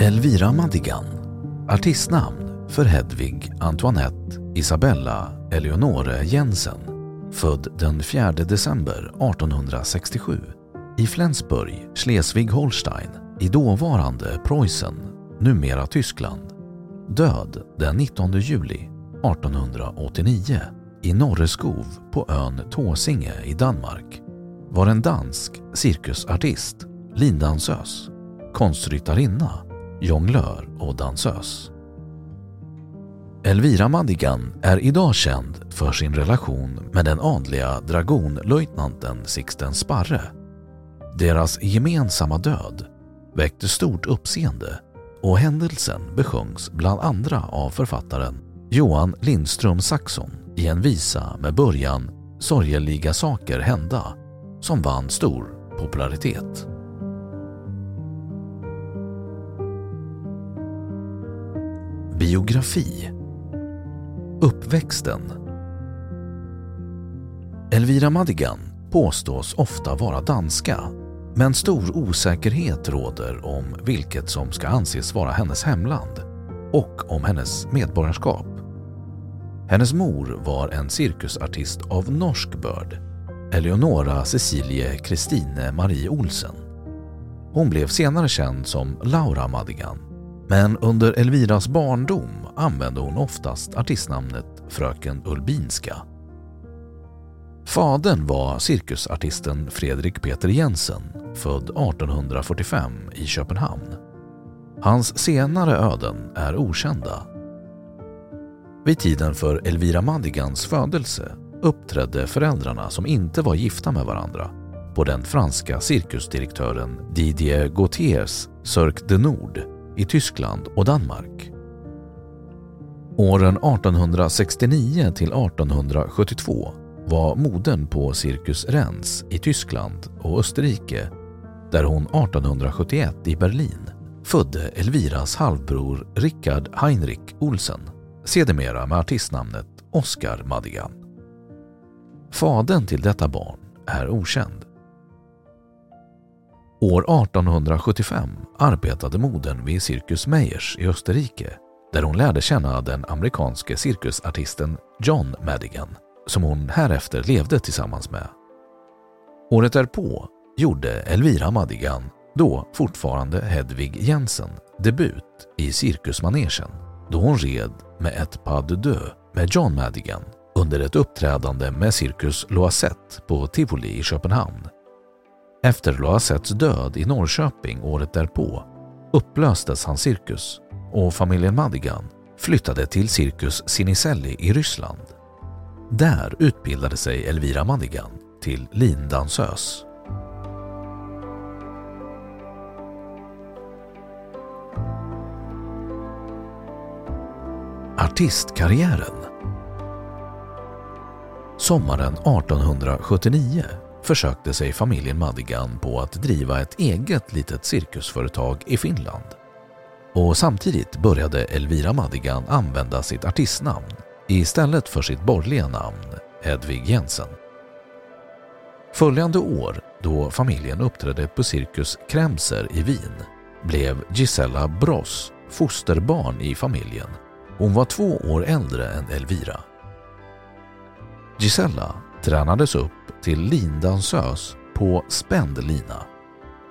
Elvira Madigan, artistnamn för Hedvig Antoinette Isabella Eleonore Jensen, född den 4 december 1867 i Flensburg, Schleswig-Holstein i dåvarande Preussen, numera Tyskland. Död den 19 juli 1889 i Norreskov på ön Tåsinge i Danmark. Var en dansk cirkusartist, lindansös, konstryttarinna, jonglör och dansös. Elvira Madigan är idag känd för sin relation med den adliga dragonlöjtnanten Sixten Sparre. Deras gemensamma död väckte stort uppseende och händelsen besjöngs bland andra av författaren Johan Lindström Saxon i en visa med början Sorgeliga saker hända som vann stor popularitet. Biografi Uppväxten Elvira Madigan påstås ofta vara danska men stor osäkerhet råder om vilket som ska anses vara hennes hemland och om hennes medborgarskap. Hennes mor var en cirkusartist av norsk börd, Eleonora Cecilie Kristine Marie Olsen. Hon blev senare känd som Laura Madigan, men under Elviras barndom använde hon oftast artistnamnet Fröken Ulbinska. Fadern var cirkusartisten Fredrik Peter Jensen, född 1845 i Köpenhamn. Hans senare öden är okända vid tiden för Elvira Madigans födelse uppträdde föräldrarna som inte var gifta med varandra på den franska cirkusdirektören Didier Gautiers Cirque de Nord i Tyskland och Danmark. Åren 1869 till 1872 var modern på Cirkus Renz i Tyskland och Österrike där hon 1871 i Berlin födde Elviras halvbror Richard Heinrich Olsen sedermera med artistnamnet Oscar Madigan. Fadern till detta barn är okänd. År 1875 arbetade modern vid Cirkus Meyers i Österrike där hon lärde känna den amerikanske cirkusartisten John Madigan som hon härefter levde tillsammans med. Året därpå gjorde Elvira Madigan, då fortfarande Hedvig Jensen, debut i cirkusmanegen då hon red med ett pas de deux med John Madigan under ett uppträdande med Cirkus Loisette på Tivoli i Köpenhamn. Efter Loisettes död i Norrköping året därpå upplöstes hans cirkus och familjen Madigan flyttade till Cirkus Siniselli i Ryssland. Där utbildade sig Elvira Madigan till lindansös. Artistkarriären Sommaren 1879 försökte sig familjen Madigan på att driva ett eget litet cirkusföretag i Finland. Och samtidigt började Elvira Madigan använda sitt artistnamn istället för sitt borgerliga namn Hedvig Jensen. Följande år, då familjen uppträdde på Cirkus Kremser i Wien, blev Gisella Bross fosterbarn i familjen. Hon var två år äldre än Elvira. Gisella tränades upp till lindansös på spänd lina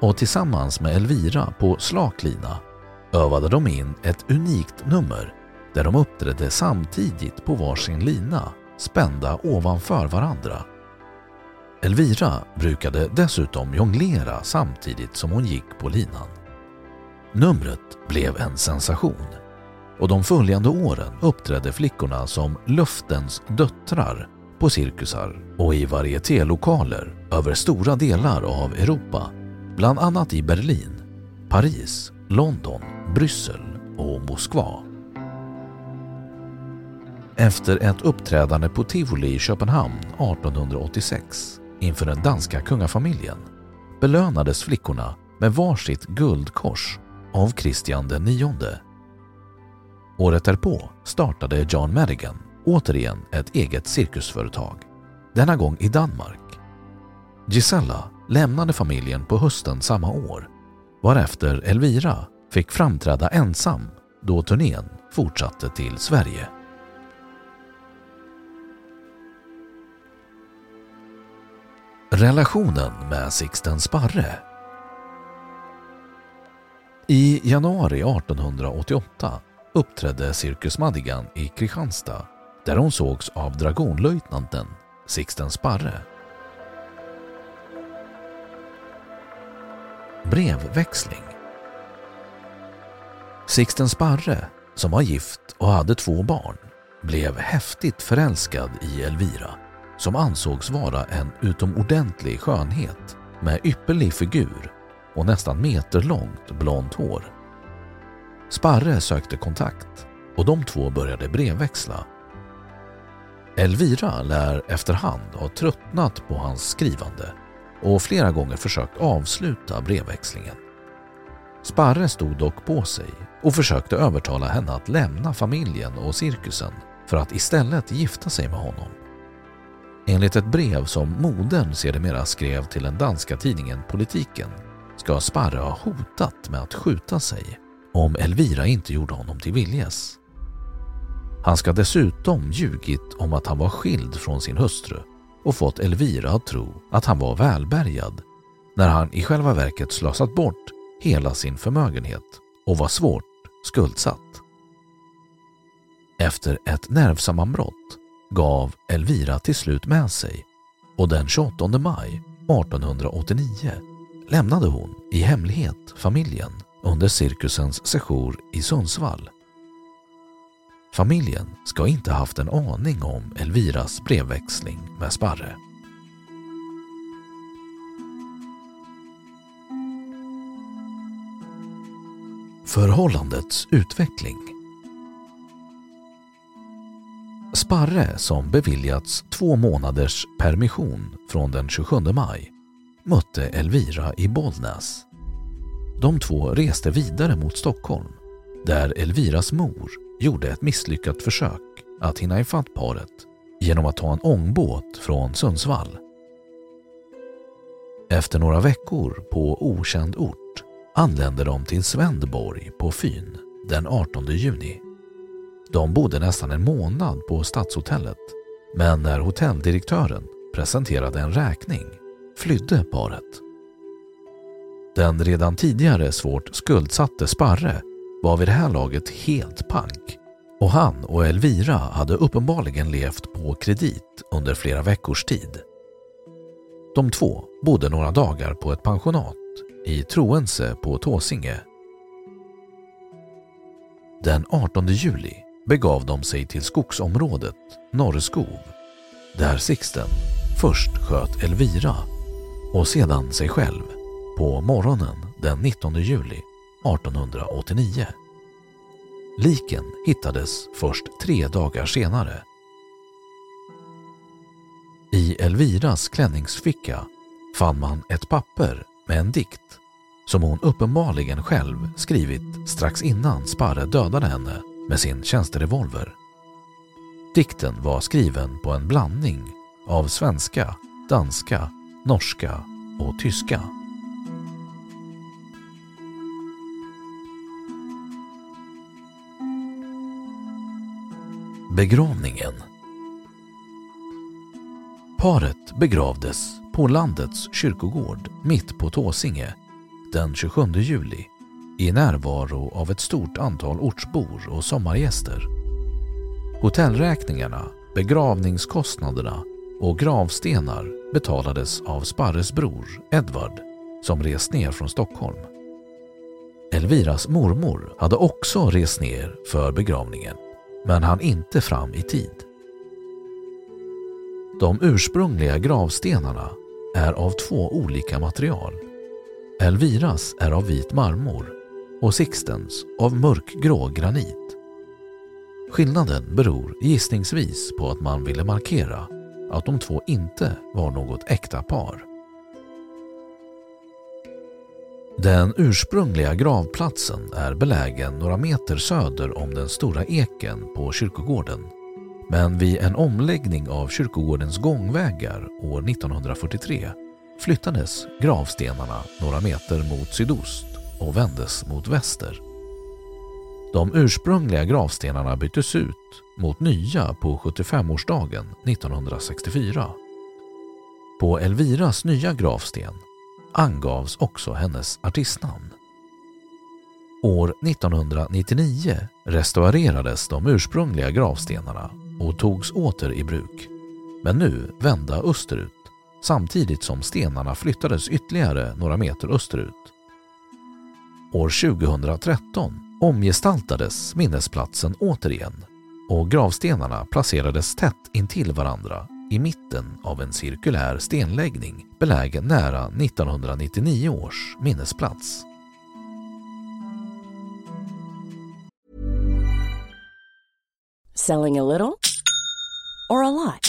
och tillsammans med Elvira på slak lina övade de in ett unikt nummer där de uppträdde samtidigt på varsin lina spända ovanför varandra. Elvira brukade dessutom jonglera samtidigt som hon gick på linan. Numret blev en sensation och de följande åren uppträdde flickorna som luftens döttrar på cirkusar och i varietélokaler över stora delar av Europa, bland annat i Berlin, Paris, London, Bryssel och Moskva. Efter ett uppträdande på Tivoli i Köpenhamn 1886 inför den danska kungafamiljen belönades flickorna med varsitt guldkors av Kristian IX. Året därpå startade John Madigan återigen ett eget cirkusföretag, denna gång i Danmark. Gisella lämnade familjen på hösten samma år varefter Elvira fick framträda ensam då turnén fortsatte till Sverige. Relationen med Sixten Sparre I januari 1888 uppträdde Cirkus Madigan i Kristianstad där hon sågs av dragonlöjtnanten Sixten Sparre. Brevväxling Sixten Sparre, som var gift och hade två barn, blev häftigt förälskad i Elvira som ansågs vara en utomordentlig skönhet med ypperlig figur och nästan meterlångt blont hår. Sparre sökte kontakt och de två började brevväxla. Elvira lär efterhand ha tröttnat på hans skrivande och flera gånger försökt avsluta brevväxlingen. Sparre stod dock på sig och försökte övertala henne att lämna familjen och cirkusen för att istället gifta sig med honom. Enligt ett brev som modern sedermera skrev till den danska tidningen Politiken ska Sparre ha hotat med att skjuta sig om Elvira inte gjorde honom till viljes. Han ska dessutom ljugit om att han var skild från sin hustru och fått Elvira att tro att han var välbärgad när han i själva verket slösat bort hela sin förmögenhet och var svårt skuldsatt. Efter ett nervsammanbrott gav Elvira till slut med sig och den 28 maj 1889 lämnade hon i hemlighet familjen under cirkusens sejour i Sundsvall. Familjen ska inte haft en aning om Elviras brevväxling med Sparre. Förhållandets utveckling Sparre, som beviljats två månaders permission från den 27 maj, mötte Elvira i Bollnäs. De två reste vidare mot Stockholm där Elviras mor gjorde ett misslyckat försök att hinna ifatt paret genom att ta en ångbåt från Sundsvall. Efter några veckor på okänd ort anlände de till Svendborg på Fyn den 18 juni. De bodde nästan en månad på Stadshotellet men när hotelldirektören presenterade en räkning flydde paret. Den redan tidigare svårt skuldsatte Sparre var vid det här laget helt pank och han och Elvira hade uppenbarligen levt på kredit under flera veckors tid. De två bodde några dagar på ett pensionat i Troense på Tåsinge. Den 18 juli begav de sig till skogsområdet Norrskov där Sixten först sköt Elvira och sedan sig själv på morgonen den 19 juli 1889. Liken hittades först tre dagar senare. I Elviras klänningsficka fann man ett papper med en dikt som hon uppenbarligen själv skrivit strax innan Sparre dödade henne med sin tjänsterevolver. Dikten var skriven på en blandning av svenska, danska, norska och tyska. Begravningen Paret begravdes på landets kyrkogård mitt på Tåsinge den 27 juli i närvaro av ett stort antal ortsbor och sommargäster. Hotellräkningarna, begravningskostnaderna och gravstenar betalades av Sparres bror Edvard som rest ner från Stockholm. Elviras mormor hade också rest ner för begravningen men han inte fram i tid. De ursprungliga gravstenarna är av två olika material. Elviras är av vit marmor och Sixtens av mörkgrå granit. Skillnaden beror gissningsvis på att man ville markera att de två inte var något äkta par. Den ursprungliga gravplatsen är belägen några meter söder om den stora eken på kyrkogården. Men vid en omläggning av kyrkogårdens gångvägar år 1943 flyttades gravstenarna några meter mot sydost och vändes mot väster. De ursprungliga gravstenarna byttes ut mot nya på 75-årsdagen 1964. På Elviras nya gravsten angavs också hennes artistnamn. År 1999 restaurerades de ursprungliga gravstenarna och togs åter i bruk, men nu vända österut samtidigt som stenarna flyttades ytterligare några meter österut. År 2013 omgestaltades minnesplatsen återigen och gravstenarna placerades tätt intill varandra i mitten av en cirkulär stenläggning belägen nära 1999 års minnesplats. Selling a little or a lot?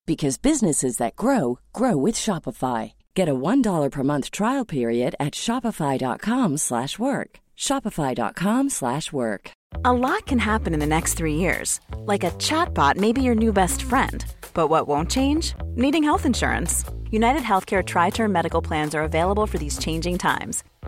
because businesses that grow grow with Shopify. Get a $1 per month trial period at Shopify.com slash work. Shopify.com slash work. A lot can happen in the next 3 years. Like a chatbot may be your new best friend. But what won't change? Needing health insurance. United Healthcare tri-term medical plans are available for these changing times.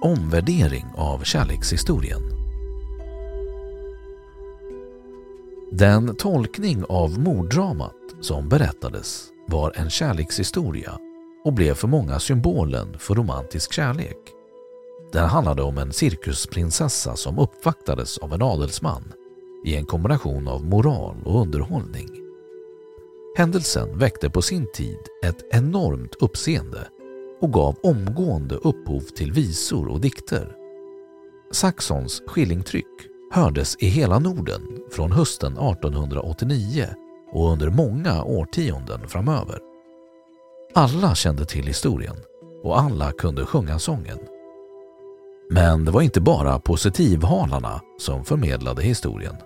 Omvärdering av kärlekshistorien Den tolkning av morddramat som berättades var en kärlekshistoria och blev för många symbolen för romantisk kärlek. Den handlade om en cirkusprinsessa som uppvaktades av en adelsman i en kombination av moral och underhållning. Händelsen väckte på sin tid ett enormt uppseende och gav omgående upphov till visor och dikter. Saxons skillingtryck hördes i hela Norden från hösten 1889 och under många årtionden framöver. Alla kände till historien och alla kunde sjunga sången. Men det var inte bara positivhalarna som förmedlade historien.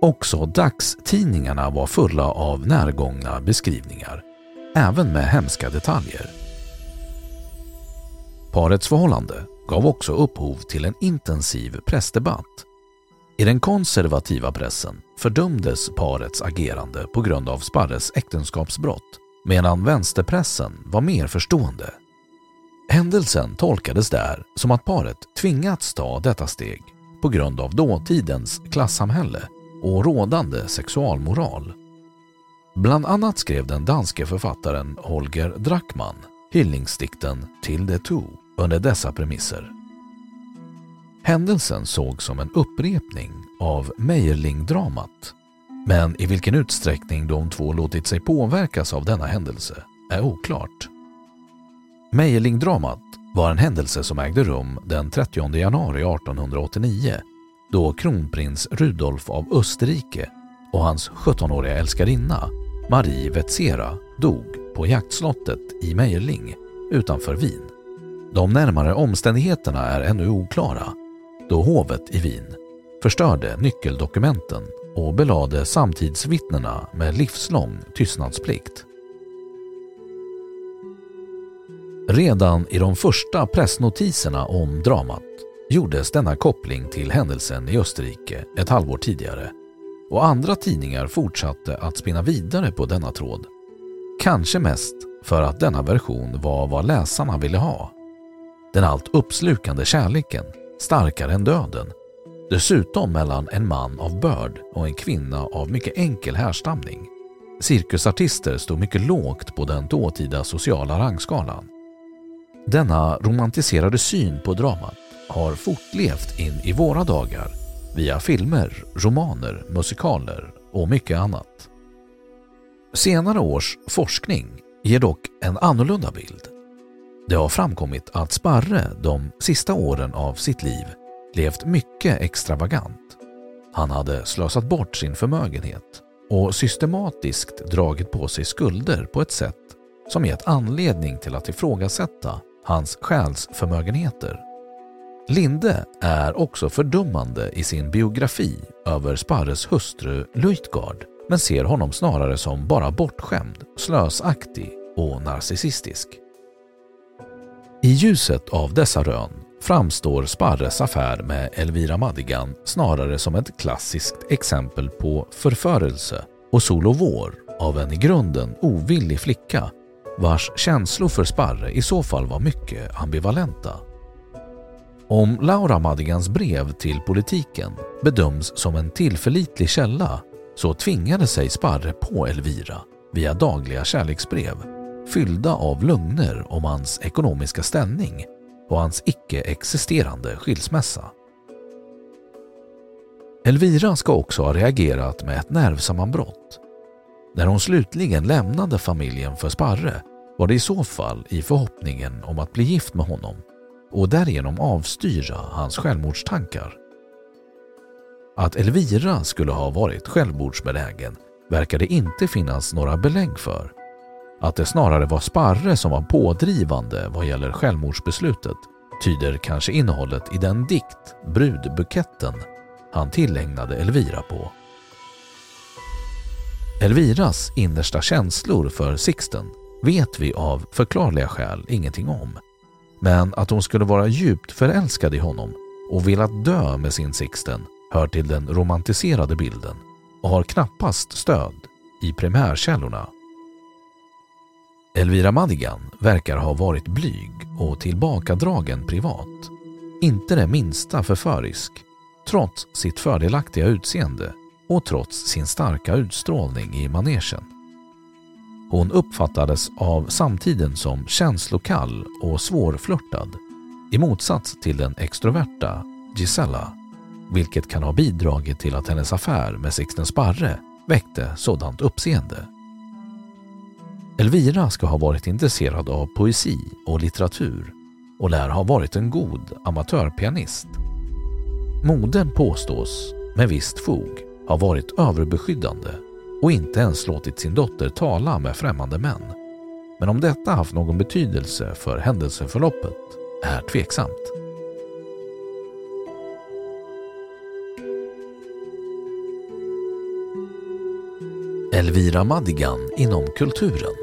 Också dagstidningarna var fulla av närgångna beskrivningar, även med hemska detaljer. Parets förhållande gav också upphov till en intensiv pressdebatt. I den konservativa pressen fördömdes parets agerande på grund av Sparres äktenskapsbrott medan vänsterpressen var mer förstående. Händelsen tolkades där som att paret tvingats ta detta steg på grund av dåtidens klassamhälle och rådande sexualmoral. Bland annat skrev den danske författaren Holger Drachmann hyllningsdikten Till de Two under dessa premisser. Händelsen sågs som en upprepning av Meijerling-dramat men i vilken utsträckning de två låtit sig påverkas av denna händelse är oklart. Meijerling-dramat var en händelse som ägde rum den 30 januari 1889 då kronprins Rudolf av Österrike och hans 17-åriga älskarinna Marie Wetzera dog på jaktslottet i Meijerling utanför Wien. De närmare omständigheterna är ännu oklara då hovet i Wien förstörde nyckeldokumenten och belade samtidsvittnena med livslång tystnadsplikt. Redan i de första pressnotiserna om dramat gjordes denna koppling till händelsen i Österrike ett halvår tidigare och andra tidningar fortsatte att spinna vidare på denna tråd. Kanske mest för att denna version var vad läsarna ville ha. Den allt uppslukande kärleken, starkare än döden, dessutom mellan en man av börd och en kvinna av mycket enkel härstamning. Cirkusartister stod mycket lågt på den dåtida sociala rangskalan. Denna romantiserade syn på dramat har fortlevt in i våra dagar via filmer, romaner, musikaler och mycket annat. Senare års forskning ger dock en annorlunda bild. Det har framkommit att Sparre de sista åren av sitt liv levt mycket extravagant. Han hade slösat bort sin förmögenhet och systematiskt dragit på sig skulder på ett sätt som gett anledning till att ifrågasätta hans själsförmögenheter. Linde är också fördummande i sin biografi över Sparres hustru Luitgard men ser honom snarare som bara bortskämd, slösaktig och narcissistisk. I ljuset av dessa rön framstår Sparres affär med Elvira Madigan snarare som ett klassiskt exempel på förförelse och sol och vår av en i grunden ovillig flicka vars känslor för Sparre i så fall var mycket ambivalenta. Om Laura Madigans brev till politiken bedöms som en tillförlitlig källa så tvingade sig Sparre på Elvira via dagliga kärleksbrev fyllda av lögner om hans ekonomiska ställning och hans icke-existerande skilsmässa. Elvira ska också ha reagerat med ett nervsammanbrott. När hon slutligen lämnade familjen för Sparre var det i så fall i förhoppningen om att bli gift med honom och därigenom avstyra hans självmordstankar. Att Elvira skulle ha varit självmordsbenägen verkar det inte finnas några belägg för. Att det snarare var Sparre som var pådrivande vad gäller självmordsbeslutet tyder kanske innehållet i den dikt, Brudbuketten, han tillägnade Elvira på. Elviras innersta känslor för Sixten vet vi av förklarliga skäl ingenting om. Men att hon skulle vara djupt förälskad i honom och velat dö med sin Sixten hör till den romantiserade bilden och har knappast stöd i primärkällorna. Elvira Madigan verkar ha varit blyg och tillbakadragen privat. Inte det minsta förförisk, trots sitt fördelaktiga utseende och trots sin starka utstrålning i manegen. Hon uppfattades av samtiden som känslokall och svårflörtad, i motsats till den extroverta Gisella, vilket kan ha bidragit till att hennes affär med Sixten Sparre väckte sådant uppseende. Elvira ska ha varit intresserad av poesi och litteratur och lär ha varit en god amatörpianist. Modern påstås, med visst fog, ha varit överbeskyddande och inte ens låtit sin dotter tala med främmande män. Men om detta haft någon betydelse för händelseförloppet är tveksamt. Elvira Madigan inom kulturen.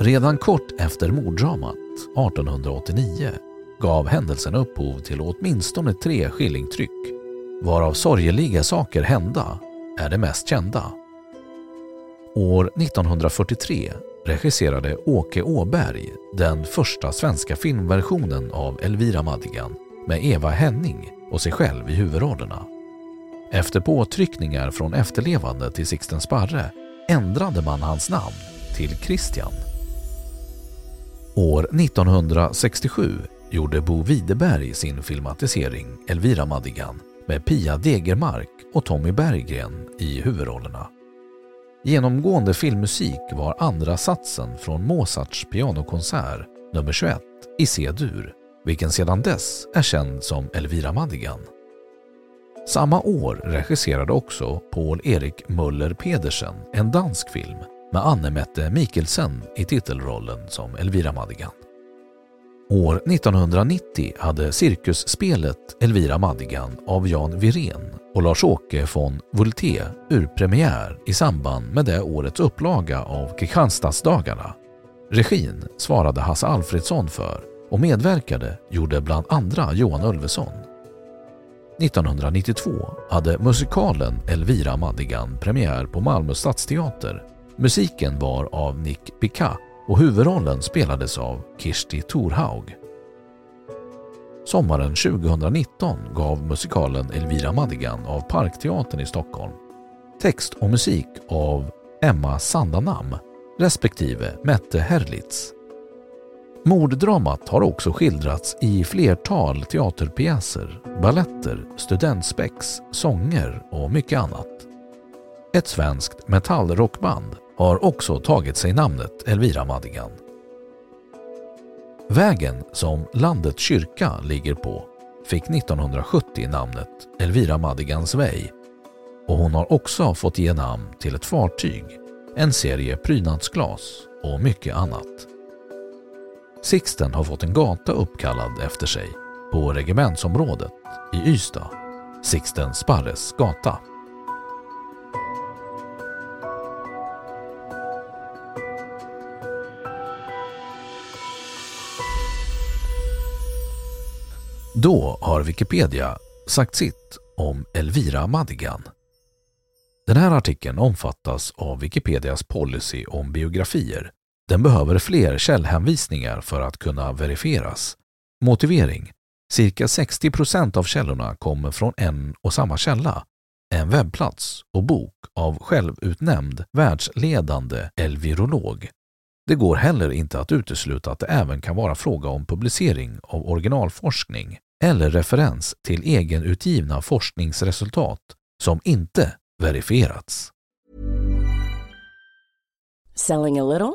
Redan kort efter morddramat 1889 gav händelsen upphov till åtminstone tre skillingtryck varav sorgeliga saker hända är det mest kända. År 1943 regisserade Åke Åberg den första svenska filmversionen av Elvira Madigan med Eva Henning och sig själv i huvudrollerna. Efter påtryckningar från efterlevande till Sixten Sparre ändrade man hans namn till Christian. År 1967 gjorde Bo Widerberg sin filmatisering Elvira Madigan med Pia Degermark och Tommy Berggren i huvudrollerna. Genomgående filmmusik var andra satsen från Mozarts pianokonsert nummer 21 i C-dur, vilken sedan dess är känd som Elvira Madigan. Samma år regisserade också Paul Erik Möller Pedersen en dansk film med Anne-Mette Mikkelsen i titelrollen som Elvira Madigan. År 1990 hade cirkusspelet Elvira Madigan av Jan Virén och Lars-Åke von Vulté urpremiär i samband med det årets upplaga av Kristianstadsdagarna. Regin svarade Hasse Alfredsson för och medverkade gjorde bland andra Johan Ulveson. 1992 hade musikalen Elvira Madigan premiär på Malmö stadsteater. Musiken var av Nick Picard och huvudrollen spelades av Kirsti Thorhaug. Sommaren 2019 gav musikalen Elvira Madigan av Parkteatern i Stockholm text och musik av Emma Sandanam respektive Mette Herlitz. Morddramat har också skildrats i flertal teaterpjäser, balletter, studentspex, sånger och mycket annat. Ett svenskt metallrockband har också tagit sig namnet Elvira Madigan. Vägen som landets kyrka ligger på fick 1970 namnet Elvira Madigans väg och hon har också fått ge namn till ett fartyg, en serie prydnadsglas och mycket annat. Sixten har fått en gata uppkallad efter sig på regementsområdet i Ystad, Sixten Sparres gata. Då har Wikipedia sagt sitt om Elvira Madigan. Den här artikeln omfattas av Wikipedias policy om biografier. Den behöver fler källhänvisningar för att kunna verifieras. Motivering. Cirka 60 procent av källorna kommer från en och samma källa, en webbplats och bok av självutnämnd världsledande elvirolog. Det går heller inte att utesluta att det även kan vara fråga om publicering av originalforskning eller referens till egenutgivna forskningsresultat som inte verifierats. Selling a little